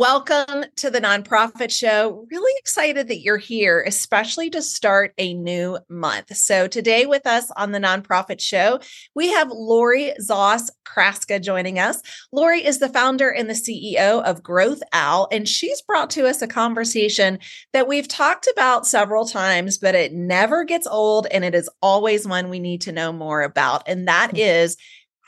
Welcome to the Nonprofit Show. Really excited that you're here, especially to start a new month. So, today with us on the Nonprofit Show, we have Lori Zoss Kraska joining us. Lori is the founder and the CEO of Growth Owl, and she's brought to us a conversation that we've talked about several times, but it never gets old and it is always one we need to know more about. And that mm. is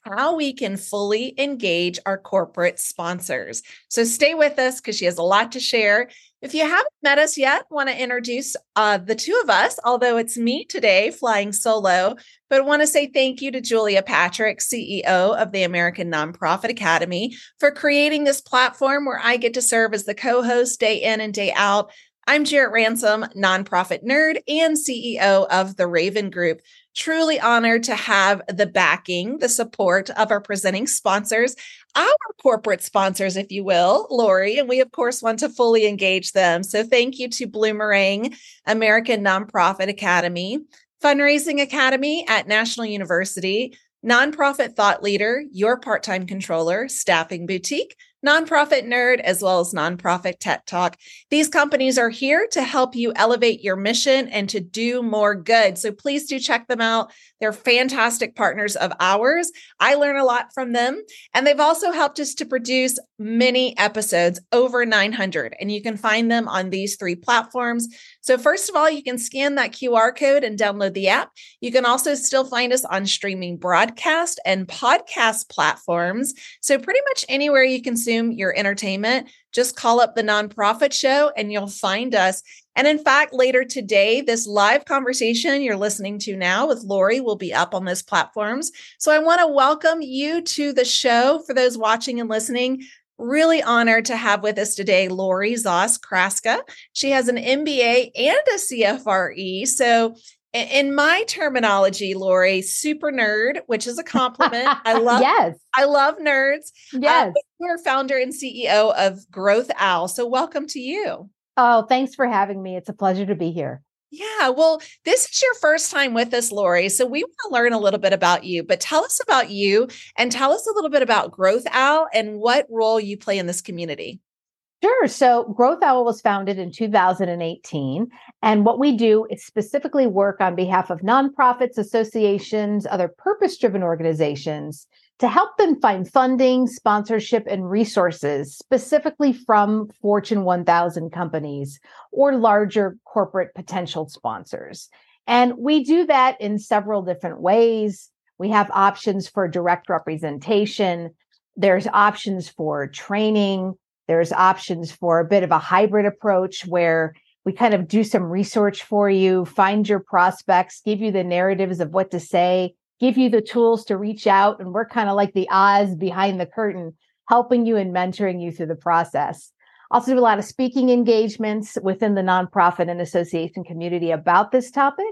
how we can fully engage our corporate sponsors. So stay with us because she has a lot to share. If you haven't met us yet, want to introduce uh, the two of us, although it's me today flying solo, but want to say thank you to Julia Patrick, CEO of the American Nonprofit Academy, for creating this platform where I get to serve as the co host day in and day out. I'm Jarrett Ransom, nonprofit nerd and CEO of the Raven Group, truly honored to have the backing, the support of our presenting sponsors, our corporate sponsors, if you will, Lori. And we, of course, want to fully engage them. So thank you to Bloomerang, American Nonprofit Academy, Fundraising Academy at National University, Nonprofit Thought Leader, Your Part Time Controller, Staffing Boutique, Nonprofit Nerd, as well as Nonprofit Tech Talk. These companies are here to help you elevate your mission and to do more good. So please do check them out. They're fantastic partners of ours. I learn a lot from them. And they've also helped us to produce many episodes, over 900. And you can find them on these three platforms. So, first of all, you can scan that QR code and download the app. You can also still find us on streaming broadcast and podcast platforms. So, pretty much anywhere you consume your entertainment, just call up the nonprofit show and you'll find us. And in fact, later today, this live conversation you're listening to now with Lori will be up on those platforms. So I want to welcome you to the show for those watching and listening. Really honored to have with us today Lori Zoss Kraska. She has an MBA and a CFRE. So in my terminology, Lori, super nerd, which is a compliment. I love yes. I love nerds. Uh, yes. Uh, you're founder and CEO of Growth Owl. So welcome to you. Oh, thanks for having me. It's a pleasure to be here. Yeah, well, this is your first time with us, Lori. So we want to learn a little bit about you, but tell us about you and tell us a little bit about Growth Owl and what role you play in this community. Sure. So Growth Owl was founded in 2018. And what we do is specifically work on behalf of nonprofits, associations, other purpose driven organizations to help them find funding, sponsorship, and resources specifically from Fortune 1000 companies or larger corporate potential sponsors. And we do that in several different ways. We have options for direct representation, there's options for training, there's options for a bit of a hybrid approach where we kind of do some research for you, find your prospects, give you the narratives of what to say, give you the tools to reach out. And we're kind of like the Oz behind the curtain, helping you and mentoring you through the process. Also, do a lot of speaking engagements within the nonprofit and association community about this topic.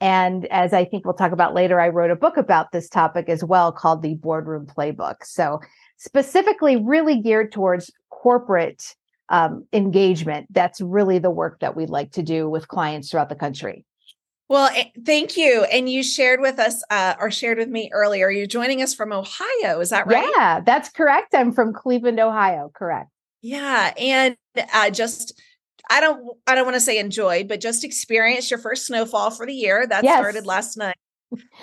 And as I think we'll talk about later, I wrote a book about this topic as well called the Boardroom Playbook. So, specifically, really geared towards corporate um, engagement. That's really the work that we'd like to do with clients throughout the country. Well, eh, thank you. And you shared with us uh, or shared with me earlier, you're joining us from Ohio. Is that right? Yeah, that's correct. I'm from Cleveland, Ohio. Correct. Yeah. And uh, just, I don't, I don't want to say enjoy, but just experience your first snowfall for the year. That yes. started last night.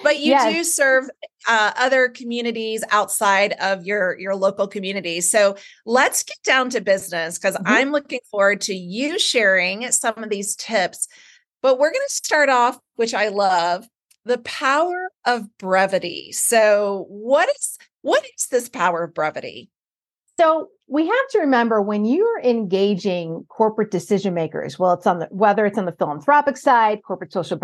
But you yes. do serve uh, other communities outside of your your local community. So let's get down to business because mm-hmm. I'm looking forward to you sharing some of these tips but we're going to start off, which I love, the power of brevity. So, what is what is this power of brevity? So, we have to remember when you're engaging corporate decision makers, well, it's on the whether it's on the philanthropic side, corporate social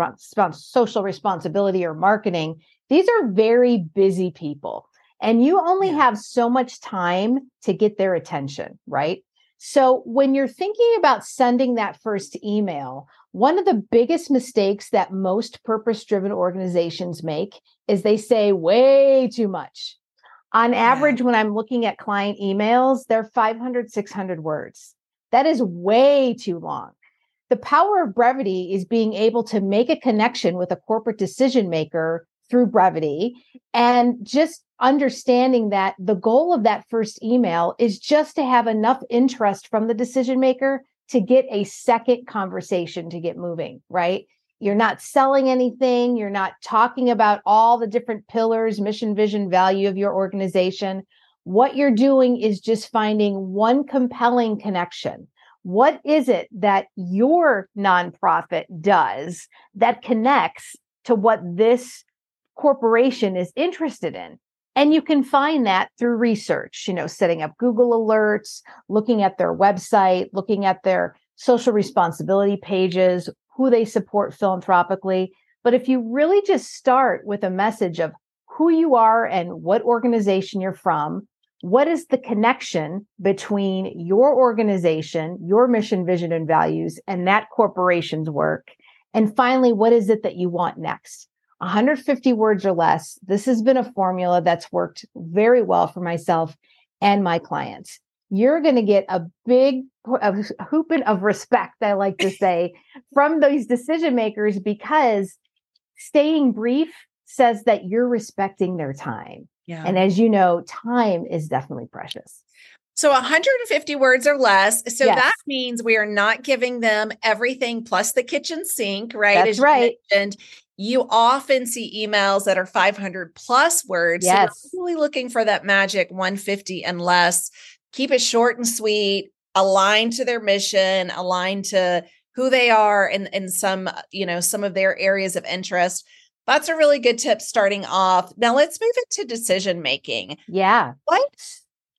social responsibility, or marketing. These are very busy people, and you only have so much time to get their attention, right? So, when you're thinking about sending that first email, one of the biggest mistakes that most purpose driven organizations make is they say way too much. On average, yeah. when I'm looking at client emails, they're 500, 600 words. That is way too long. The power of brevity is being able to make a connection with a corporate decision maker through brevity and just understanding that the goal of that first email is just to have enough interest from the decision maker to get a second conversation to get moving, right? You're not selling anything. You're not talking about all the different pillars, mission, vision, value of your organization. What you're doing is just finding one compelling connection. What is it that your nonprofit does that connects to what this corporation is interested in? And you can find that through research, you know, setting up Google alerts, looking at their website, looking at their social responsibility pages, who they support philanthropically. But if you really just start with a message of who you are and what organization you're from, what is the connection between your organization, your mission, vision, and values, and that corporation's work? And finally, what is it that you want next? 150 words or less. This has been a formula that's worked very well for myself and my clients. You're going to get a big a hooping of respect, I like to say, from those decision makers because staying brief says that you're respecting their time. Yeah. And as you know, time is definitely precious. So 150 words or less. So yes. that means we are not giving them everything plus the kitchen sink, right? That's right. And you often see emails that are 500 plus words. Yes. So we're really looking for that magic 150 and less. Keep it short and sweet, aligned to their mission, aligned to who they are and, and some, uh, you know, some of their areas of interest. That's a really good tip starting off. Now let's move into decision making. Yeah. What?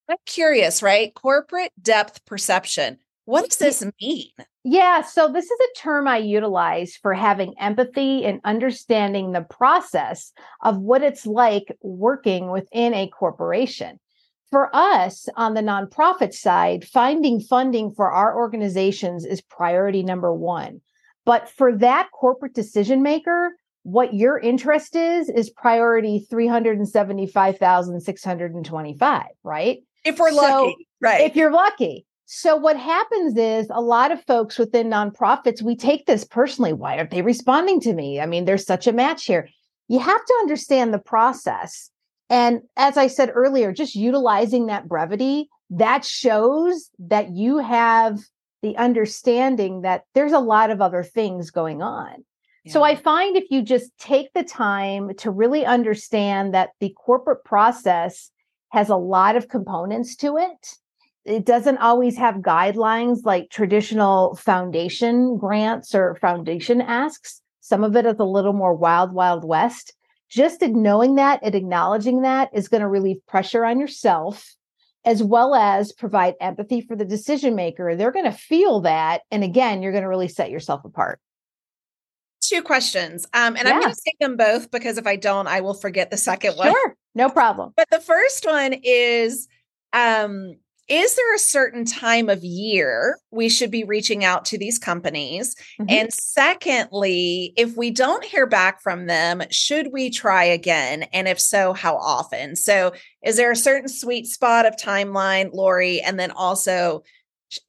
I'm curious, right? Corporate depth perception. What does this mean? Yeah, so this is a term I utilize for having empathy and understanding the process of what it's like working within a corporation. For us on the nonprofit side, finding funding for our organizations is priority number one. But for that corporate decision maker, what your interest is is priority 375,625, right? If we're so, lucky, right? If you're lucky. So what happens is a lot of folks within nonprofits, we take this personally. Why aren't they responding to me? I mean, there's such a match here. You have to understand the process. And as I said earlier, just utilizing that brevity, that shows that you have the understanding that there's a lot of other things going on. So I find if you just take the time to really understand that the corporate process has a lot of components to it. It doesn't always have guidelines like traditional foundation grants or foundation asks. Some of it is a little more wild, wild west. Just knowing that and acknowledging that is going to relieve pressure on yourself as well as provide empathy for the decision maker. They're going to feel that. And again, you're going to really set yourself apart two questions. Um, and yeah. I'm going to take them both because if I don't, I will forget the second one. Sure, no problem. But the first one is um, Is there a certain time of year we should be reaching out to these companies? Mm-hmm. And secondly, if we don't hear back from them, should we try again? And if so, how often? So, is there a certain sweet spot of timeline, Lori? And then also,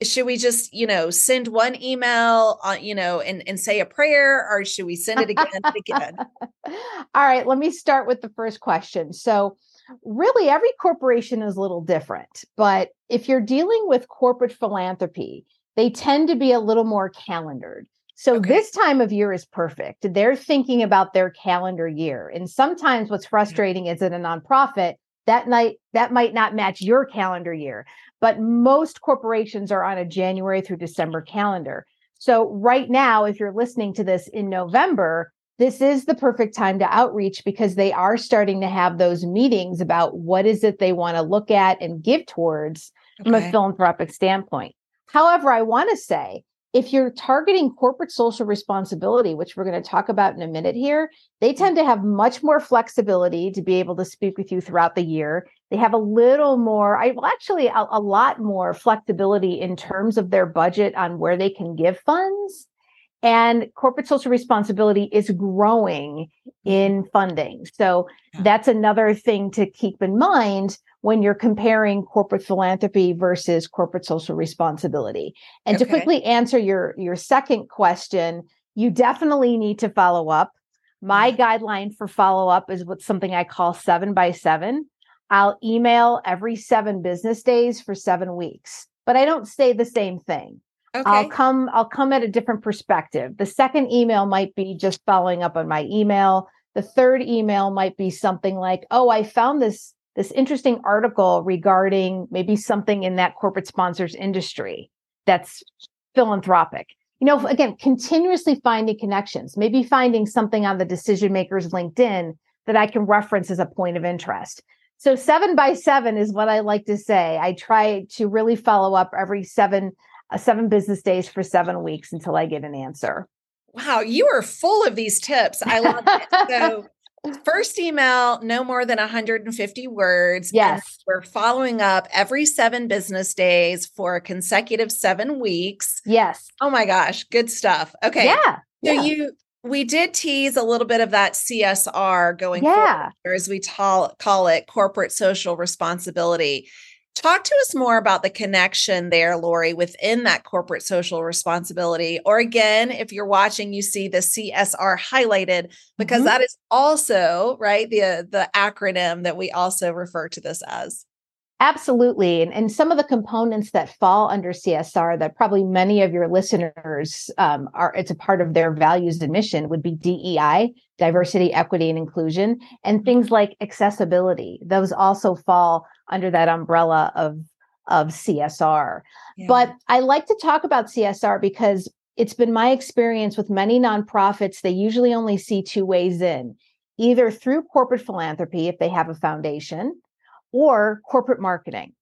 should we just you know send one email uh, you know and, and say a prayer or should we send it again and again all right let me start with the first question so really every corporation is a little different but if you're dealing with corporate philanthropy they tend to be a little more calendared so okay. this time of year is perfect they're thinking about their calendar year and sometimes what's frustrating is in a nonprofit that night that might not match your calendar year but most corporations are on a January through December calendar. So, right now, if you're listening to this in November, this is the perfect time to outreach because they are starting to have those meetings about what is it they want to look at and give towards okay. from a philanthropic standpoint. However, I want to say if you're targeting corporate social responsibility, which we're going to talk about in a minute here, they mm. tend to have much more flexibility to be able to speak with you throughout the year. They have a little more, I well, actually a, a lot more flexibility in terms of their budget on where they can give funds. And corporate social responsibility is growing mm-hmm. in funding. So that's another thing to keep in mind when you're comparing corporate philanthropy versus corporate social responsibility. And okay. to quickly answer your your second question, you definitely need to follow up. My mm-hmm. guideline for follow up is what something I call seven by seven. I'll email every seven business days for seven weeks, but I don't say the same thing. Okay. I'll come I'll come at a different perspective. The second email might be just following up on my email. The third email might be something like, "Oh, I found this this interesting article regarding maybe something in that corporate sponsors industry that's philanthropic." You know, again, continuously finding connections, maybe finding something on the decision makers LinkedIn that I can reference as a point of interest. So seven by seven is what I like to say. I try to really follow up every seven uh, seven business days for seven weeks until I get an answer. Wow, you are full of these tips. I love it. So first email, no more than 150 words. Yes. we're following up every seven business days for a consecutive seven weeks. Yes. Oh my gosh, good stuff. Okay. Yeah. So yeah. you we did tease a little bit of that CSR going yeah. forward, as we ta- call it, corporate social responsibility. Talk to us more about the connection there, Lori, within that corporate social responsibility. Or again, if you're watching, you see the CSR highlighted because mm-hmm. that is also right the the acronym that we also refer to this as. Absolutely. And, and some of the components that fall under CSR that probably many of your listeners um, are, it's a part of their values and mission would be DEI, diversity, equity, and inclusion, and things like accessibility. Those also fall under that umbrella of, of CSR. Yeah. But I like to talk about CSR because it's been my experience with many nonprofits, they usually only see two ways in either through corporate philanthropy if they have a foundation or corporate marketing.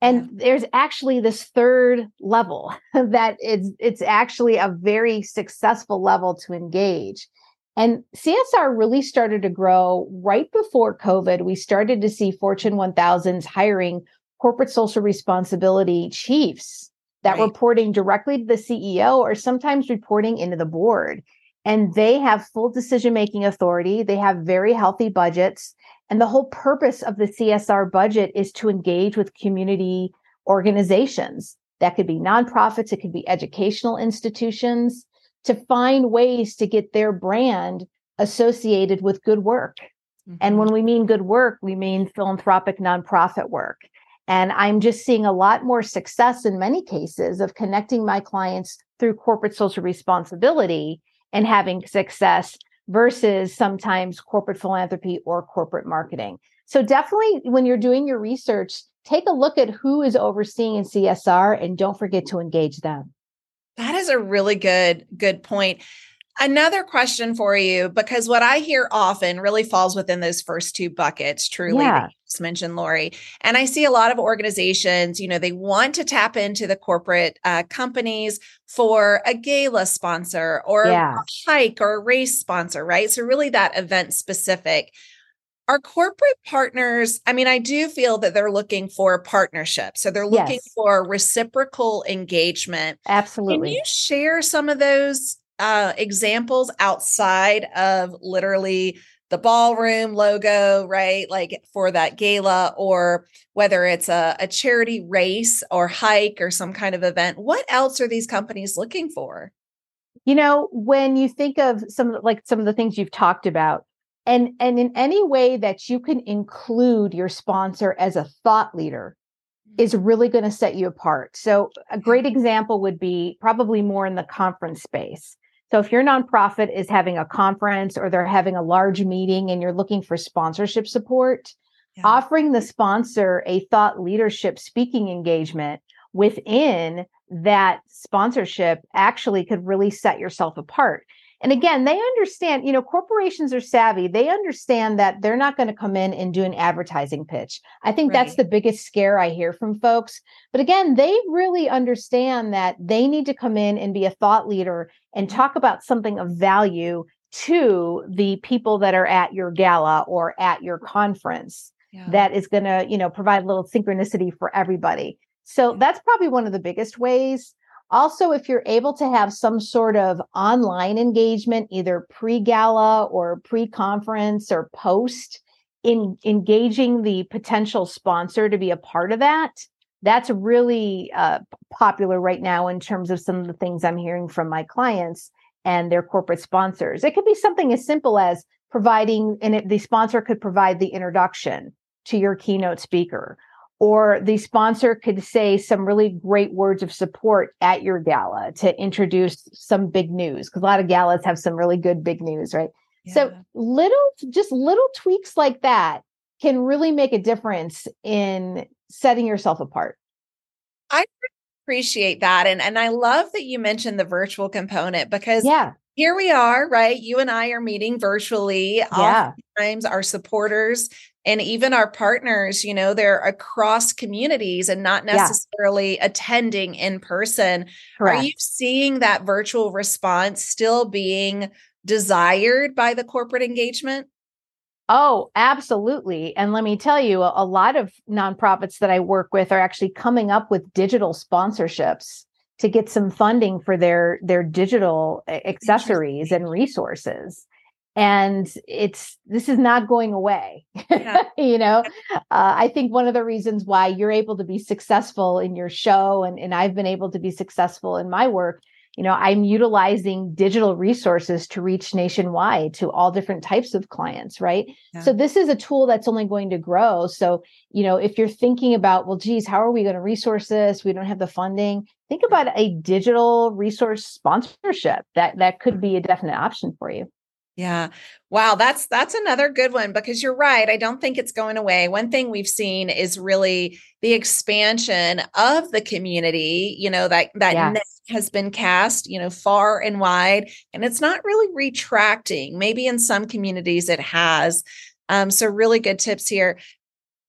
And there's actually this third level that it's it's actually a very successful level to engage. And CSR really started to grow right before COVID. We started to see Fortune 1000s hiring corporate social responsibility chiefs that right. reporting directly to the CEO or sometimes reporting into the board. And they have full decision making authority. They have very healthy budgets and the whole purpose of the CSR budget is to engage with community organizations. That could be nonprofits, it could be educational institutions to find ways to get their brand associated with good work. Mm-hmm. And when we mean good work, we mean philanthropic nonprofit work. And I'm just seeing a lot more success in many cases of connecting my clients through corporate social responsibility and having success versus sometimes corporate philanthropy or corporate marketing. So definitely when you're doing your research, take a look at who is overseeing in CSR and don't forget to engage them. That is a really good good point. Another question for you, because what I hear often really falls within those first two buckets, truly, yeah. Mentioned, Lori. And I see a lot of organizations, you know, they want to tap into the corporate uh, companies for a gala sponsor or yeah. a hike or a race sponsor, right? So, really, that event specific. Our corporate partners, I mean, I do feel that they're looking for partnership. So they're looking yes. for reciprocal engagement. Absolutely. Can you share some of those uh, examples outside of literally the ballroom logo, right? Like for that gala, or whether it's a, a charity race or hike or some kind of event. What else are these companies looking for? You know, when you think of some like some of the things you've talked about, and and in any way that you can include your sponsor as a thought leader is mm-hmm. really going to set you apart. So a great mm-hmm. example would be probably more in the conference space. So if your nonprofit is having a conference or they're having a large meeting and you're looking for sponsorship support, yeah. offering the sponsor a thought leadership speaking engagement within that sponsorship actually could really set yourself apart. And again, they understand, you know, corporations are savvy. They understand that they're not going to come in and do an advertising pitch. I think right. that's the biggest scare I hear from folks. But again, they really understand that they need to come in and be a thought leader and talk about something of value to the people that are at your gala or at your conference yeah. that is going to, you know, provide a little synchronicity for everybody. So that's probably one of the biggest ways. Also, if you're able to have some sort of online engagement, either pre gala or pre conference or post, in engaging the potential sponsor to be a part of that, that's really uh, popular right now in terms of some of the things I'm hearing from my clients. and their corporate sponsors. It could be something as simple as providing, and it, the sponsor could provide the introduction to your keynote speaker, or the sponsor could say some really great words of support at your gala to introduce some big news, because a lot of galas have some really good big news, right? Yeah. So little, just little tweaks like that can really make a difference in setting yourself apart. I appreciate that. And and I love that you mentioned the virtual component because yeah. here we are, right? You and I are meeting virtually. Yeah. Oftentimes our supporters and even our partners, you know, they're across communities and not necessarily yeah. attending in person. Correct. Are you seeing that virtual response still being desired by the corporate engagement? Oh, absolutely. And let me tell you, a, a, lot of nonprofits that I work with are actually coming up with digital sponsorships to get some funding for their their digital eh, accessories and resources. And it's this is not going away. Yeah. you know, uh, I think one of the reasons why you're able to be successful in your show and, and I've been able to be successful in my work you know i'm utilizing digital resources to reach nationwide to all different types of clients right? Yeah. so this is a tool that's only going to grow. So you know if you're thinking about well geez how are we going to resource this? We don't have the funding. Think about a digital resource sponsorship that that could be a definite option for you yeah. Wow, that's that's another good one because you're right. I don't think it's going away. One thing we've seen is really the expansion of the community, you know, that that yes. net has been cast, you know, far and wide and it's not really retracting. Maybe in some communities it has. Um so really good tips here.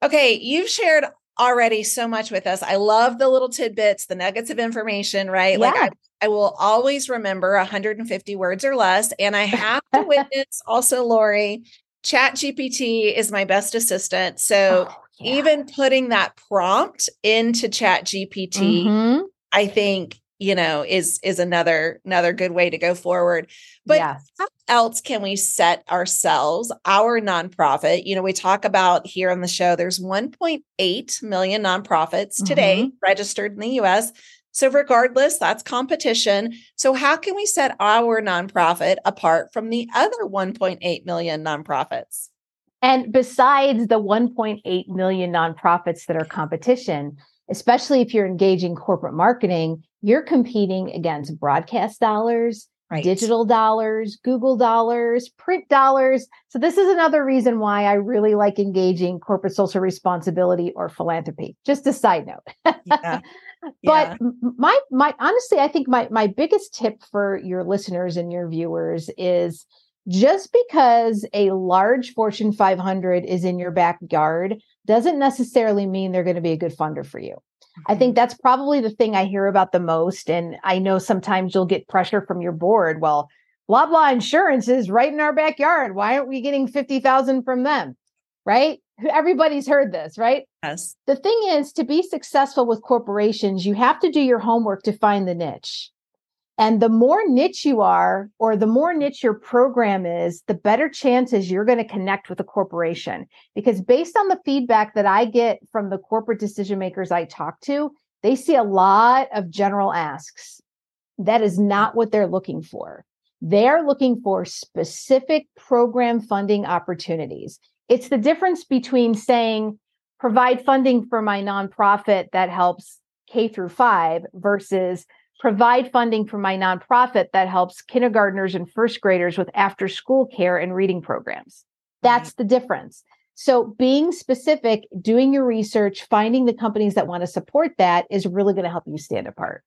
Okay, you've shared already so much with us. I love the little tidbits, the nuggets of information, right? Yeah. Like I, I will always remember 150 words or less. And I have to witness also, Lori, Chat GPT is my best assistant. So oh, yeah. even putting that prompt into Chat GPT, mm-hmm. I think you know is is another another good way to go forward. But yes. how else can we set ourselves our nonprofit? You know we talk about here on the show there's 1.8 million nonprofits today mm-hmm. registered in the US so regardless that's competition. So how can we set our nonprofit apart from the other 1.8 million nonprofits? And besides the 1.8 million nonprofits that are competition especially if you're engaging corporate marketing you're competing against broadcast dollars, right. digital dollars, Google dollars, print dollars. So this is another reason why I really like engaging corporate social responsibility or philanthropy. Just a side note. Yeah. but yeah. my my honestly, I think my my biggest tip for your listeners and your viewers is just because a large Fortune 500 is in your backyard doesn't necessarily mean they're going to be a good funder for you. I think mm-hmm. that's probably the thing I hear about the most. And I know sometimes you'll get pressure from your board. Well, blah, blah insurance is right in our backyard. Why aren't we getting 50,000 from them? Right? Everybody's heard this, right? Yes. The thing is to be successful with corporations, you have to do your homework to find the niche. And the more niche you are, or the more niche your program is, the better chances you're going to connect with a corporation. Because based on the feedback that I get from the corporate decision makers I talk to, they see a lot of general asks. That is not what they're looking for. They're looking for specific program funding opportunities. It's the difference between saying, provide funding for my nonprofit that helps K through five versus provide funding for my nonprofit that helps kindergartners and first graders with after school care and reading programs. That's the difference. So, being specific, doing your research, finding the companies that want to support that is really going to help you stand apart.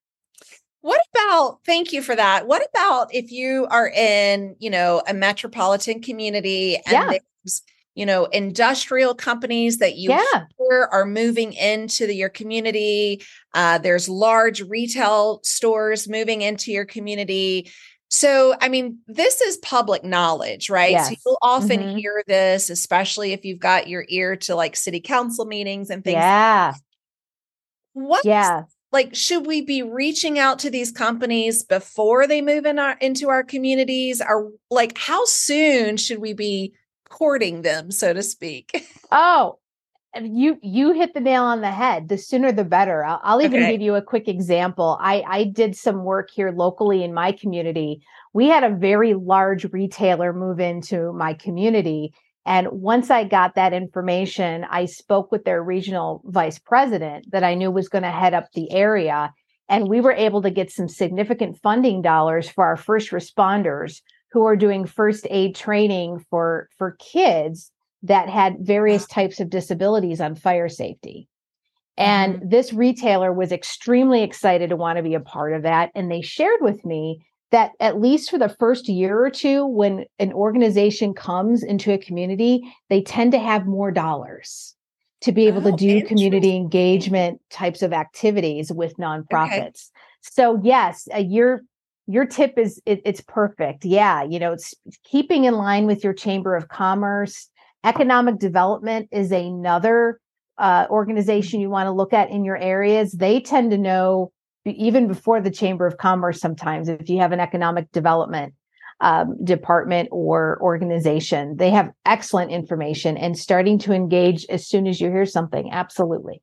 What about, thank you for that. What about if you are in, you know, a metropolitan community and yeah. there's you know industrial companies that you yeah. are moving into the, your community. Uh, there's large retail stores moving into your community. So i mean this is public knowledge right? Yes. so you'll often mm-hmm. hear this especially if you've got your ear to like city council meetings and things yeah. what yeah. like should we be reaching out to these companies before they move in our into our communities? Or like how soon should we be courting them, so to speak? Oh, you you hit the nail on the head the sooner the better i'll, I'll even okay. give you a quick example i i did some work here locally in my community we had a very large retailer move into my community and once i got that information i spoke with their regional vice president that i knew was going to head up the area and we were able to get some significant funding dollars for our first responders who are doing first aid training for for kids that had various types of disabilities on fire safety. And mm-hmm. this retailer was extremely excited to want to be a part of that. And they shared with me that at least for the first year or two, when an organization comes into a community, they tend to have more dollars to be able oh, to do community engagement types of activities with nonprofits. Okay. So yes, a year your tip is it, it's perfect. Yeah, you know, it's keeping in line with your chamber of commerce, Economic development is another uh, organization you want to look at in your areas. They tend to know even before the Chamber of Commerce sometimes if you have an economic development um, department or organization. They have excellent information and starting to engage as soon as you hear something. Absolutely.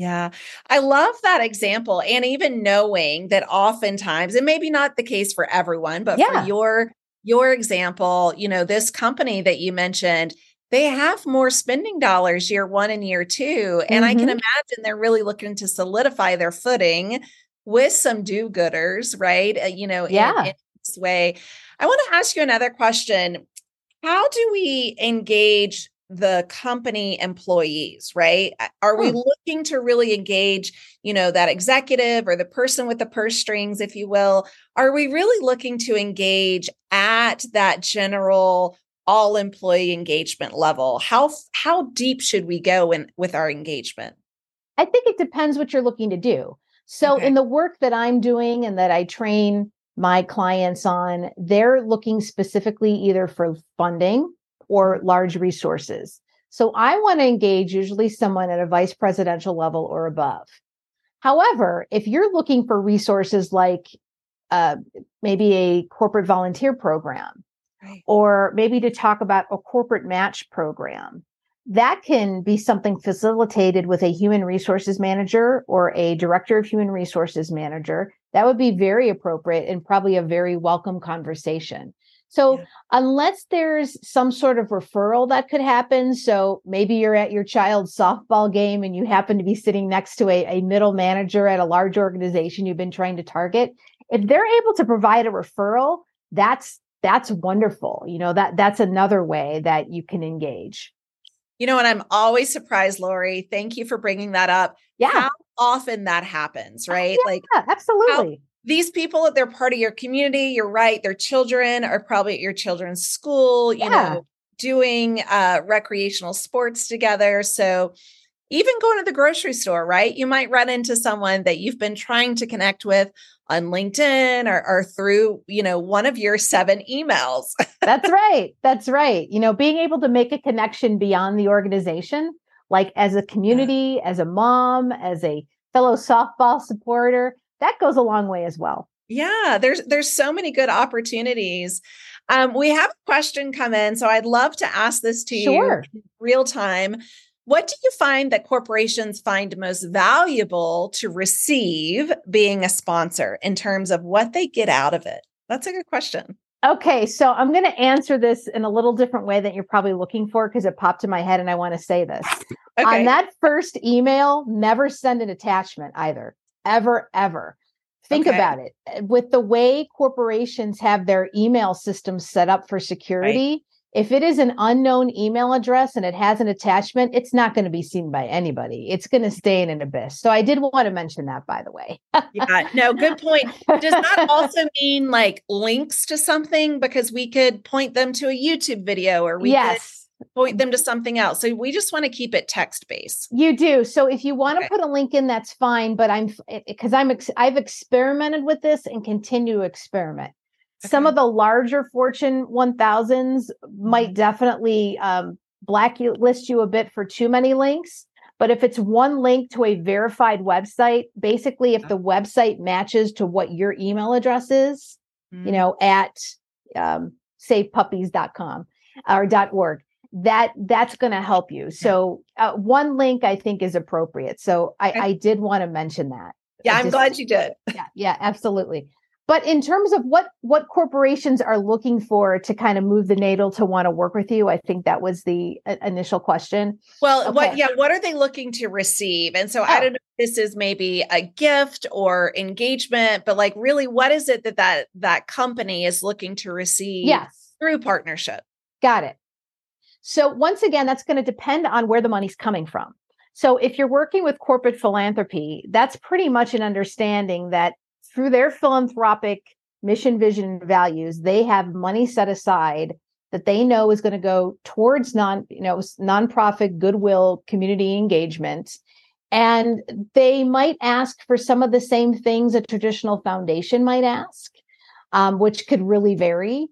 Yeah, I love that example. And even knowing that oftentimes, and maybe not the case for everyone, but yeah. for your your example, you know, this company that you mentioned, they have more spending dollars year one and year two. And mm-hmm. I can mm-hmm. imagine they're really looking to solidify their footing with some do gooders, right? Uh, you know, yeah. In, in this way. I want to ask you another question. How do we engage the company employees, right? Are we hmm. looking to really engage, you know, that executive or the person with the purse strings, if you will? Are we really looking to engage at that general all employee engagement level? How how deep should we go in with our engagement? I think it depends what you're looking to do. So okay. in the work that I'm doing and that I train my clients on, they're looking specifically either for funding or large resources. So I want to engage usually someone at a vice presidential level or above. However, if you're looking for resources like uh, maybe a corporate volunteer program, right. or maybe to talk about a corporate match program, that can be something facilitated with a human resources manager or a director of human resources manager. That would be very appropriate and probably a very welcome conversation. So yeah. unless there's some sort of referral that could happen, so maybe you're at your child's softball game and you happen to be sitting next to a, a middle manager at a large organization you've been trying to target, if they're able to provide a referral, that's that's wonderful. You know, that that's another way that you can engage. You know, and I'm always surprised, Lori. Thank you for bringing that up. Yeah. How often that happens, oh, right? Yeah, like, absolutely these people they're part of your community you're right their children are probably at your children's school you yeah. know doing uh, recreational sports together so even going to the grocery store right you might run into someone that you've been trying to connect with on linkedin or, or through you know one of your seven emails that's right that's right you know being able to make a connection beyond the organization like as a community yeah. as a mom as a fellow softball supporter that goes a long way as well. Yeah, there's there's so many good opportunities. Um, we have a question come in, so I'd love to ask this to sure. you real time. What do you find that corporations find most valuable to receive being a sponsor in terms of what they get out of it? That's a good question. Okay, so I'm going to answer this in a little different way than you're probably looking for because it popped in my head and I want to say this. Okay. On that first email, never send an attachment either ever, ever. Think okay. about it. Eh, with the way corporations have their email systems set up for security, right. if it is an unknown email address and it has an attachment, it's not going to be seen by anybody. It's going to stay in an abyss. So I did want to mention that, by the way. yeah, no, good point. Does that also mean like links to something? Because we could point them to a YouTube video or we yes. could point them to something else. So we just want to keep it text based. You do. So if you want okay. to put a link in, that's fine. But I'm because I'm ex- I've experimented with this and continue to experiment. Okay. Some of the larger Fortune 1000s might mm-hmm. definitely um, blacklist you a bit for too many links. But if it's one link to a verified website, basically, if the website matches to what your email address is, mm-hmm. you know, at um, savepuppies.com or .org, that that's going to help you. So uh, one link I think is appropriate. So I, I did want to mention that. Yeah, I'm just, glad you did. Yeah, yeah, absolutely. But in terms of what what corporations are looking for to kind of move the needle to want to work with you, I think that was the uh, initial question. Well, okay. what yeah, what are they looking to receive? And so oh. I don't know if this is maybe a gift or engagement, but like really what is it that that that company is looking to receive yes. through partnership? Got it. So once again, that's going to depend on where the money's coming from. So if you're working with corporate philanthropy, that's pretty much an understanding that through their philanthropic mission, vision, and values, they have money set aside that they know is going to go towards non, you know, nonprofit goodwill community engagement. And they might ask for some of the same things a traditional foundation might ask, um, which could really vary.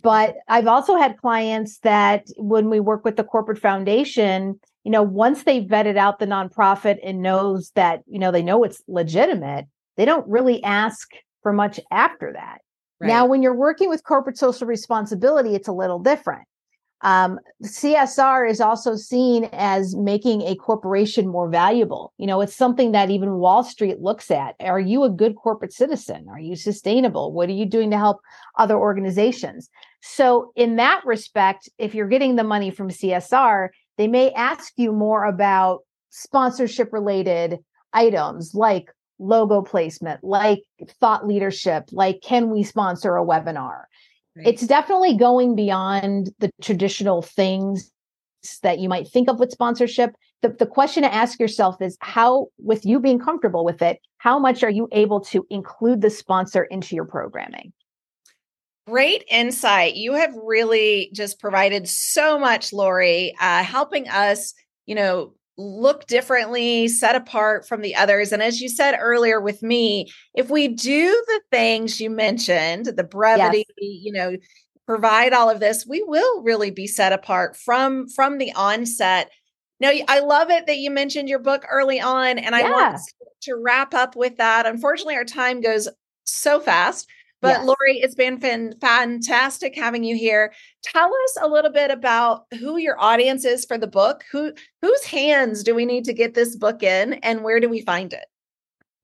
But I've also had clients that when we work with the corporate foundation, you know, once they've vetted out the nonprofit and knows that, you know, they know it's legitimate, they don't really ask for much after that. Right. Now, when you're working with corporate social responsibility, it's a little different. Um, CSR is also seen as making a corporation more valuable. You know, it's something that even Wall Street looks at. Are you a good corporate citizen? Are you sustainable? What are you doing to help other organizations? So, in that respect, if you're getting the money from CSR, they may ask you more about sponsorship related items like logo placement, like thought leadership, like can we sponsor a webinar? Right. It's definitely going beyond the traditional things that you might think of with sponsorship. The, the question to ask yourself is how, with you being comfortable with it, how much are you able to include the sponsor into your programming? Great insight. You have really just provided so much, Lori, uh, helping us, you know, look differently, set apart from the others. And as you said earlier with me, if we do the things you mentioned, the brevity, yes. you know, provide all of this, we will really be set apart from from the onset. Now, I love it that you mentioned your book early on, and I want to wrap up with that. Unfortunately, our time goes so fast. But yes. Lori, it's been fantastic having you here. Tell us a little bit about who your audience is for the book. Who whose hands do we need to get this book in and where do we find it?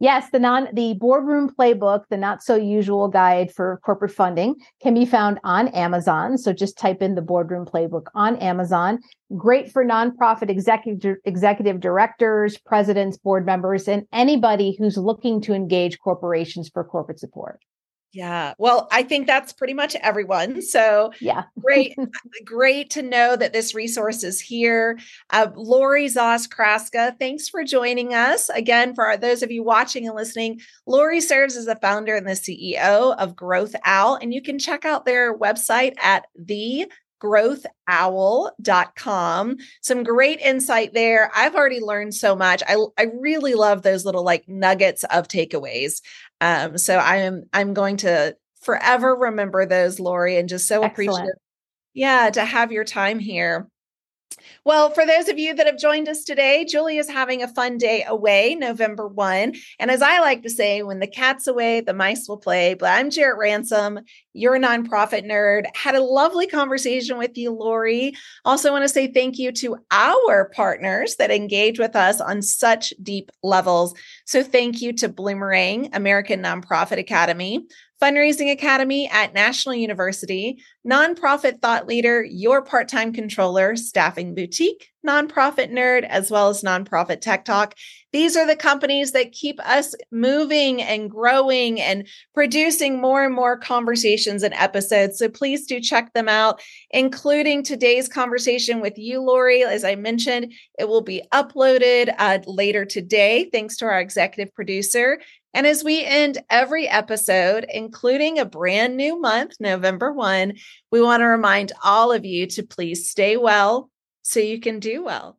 Yes, the non the boardroom playbook, the not so usual guide for corporate funding can be found on Amazon. So just type in the boardroom playbook on Amazon. Great for nonprofit executive executive directors, presidents, board members, and anybody who's looking to engage corporations for corporate support. Yeah. Well, I think that's pretty much everyone. So, yeah. great, great to know that this resource is here. Uh, Lori Zoss Kraska, thanks for joining us. Again, for those of you watching and listening, Lori serves as the founder and the CEO of Growth Owl, and you can check out their website at the growthowl.com. Some great insight there. I've already learned so much. I, I really love those little like nuggets of takeaways. Um, so I am I'm going to forever remember those, Lori, and just so Excellent. appreciative. Yeah, to have your time here. Well, for those of you that have joined us today, Julie is having a fun day away, November 1. And as I like to say, when the cat's away, the mice will play. But I'm Jarrett Ransom. You're a nonprofit nerd. Had a lovely conversation with you, Lori. Also, want to say thank you to our partners that engage with us on such deep levels. So, thank you to Bloomerang, American Nonprofit Academy, Fundraising Academy at National University, Nonprofit Thought Leader, Your Part Time Controller, Staffing Boutique, Nonprofit Nerd, as well as Nonprofit Tech Talk. These are the companies that keep us moving and growing and producing more and more conversations and episodes. So please do check them out, including today's conversation with you, Lori. As I mentioned, it will be uploaded uh, later today, thanks to our executive producer. And as we end every episode, including a brand new month, November 1, we want to remind all of you to please stay well so you can do well.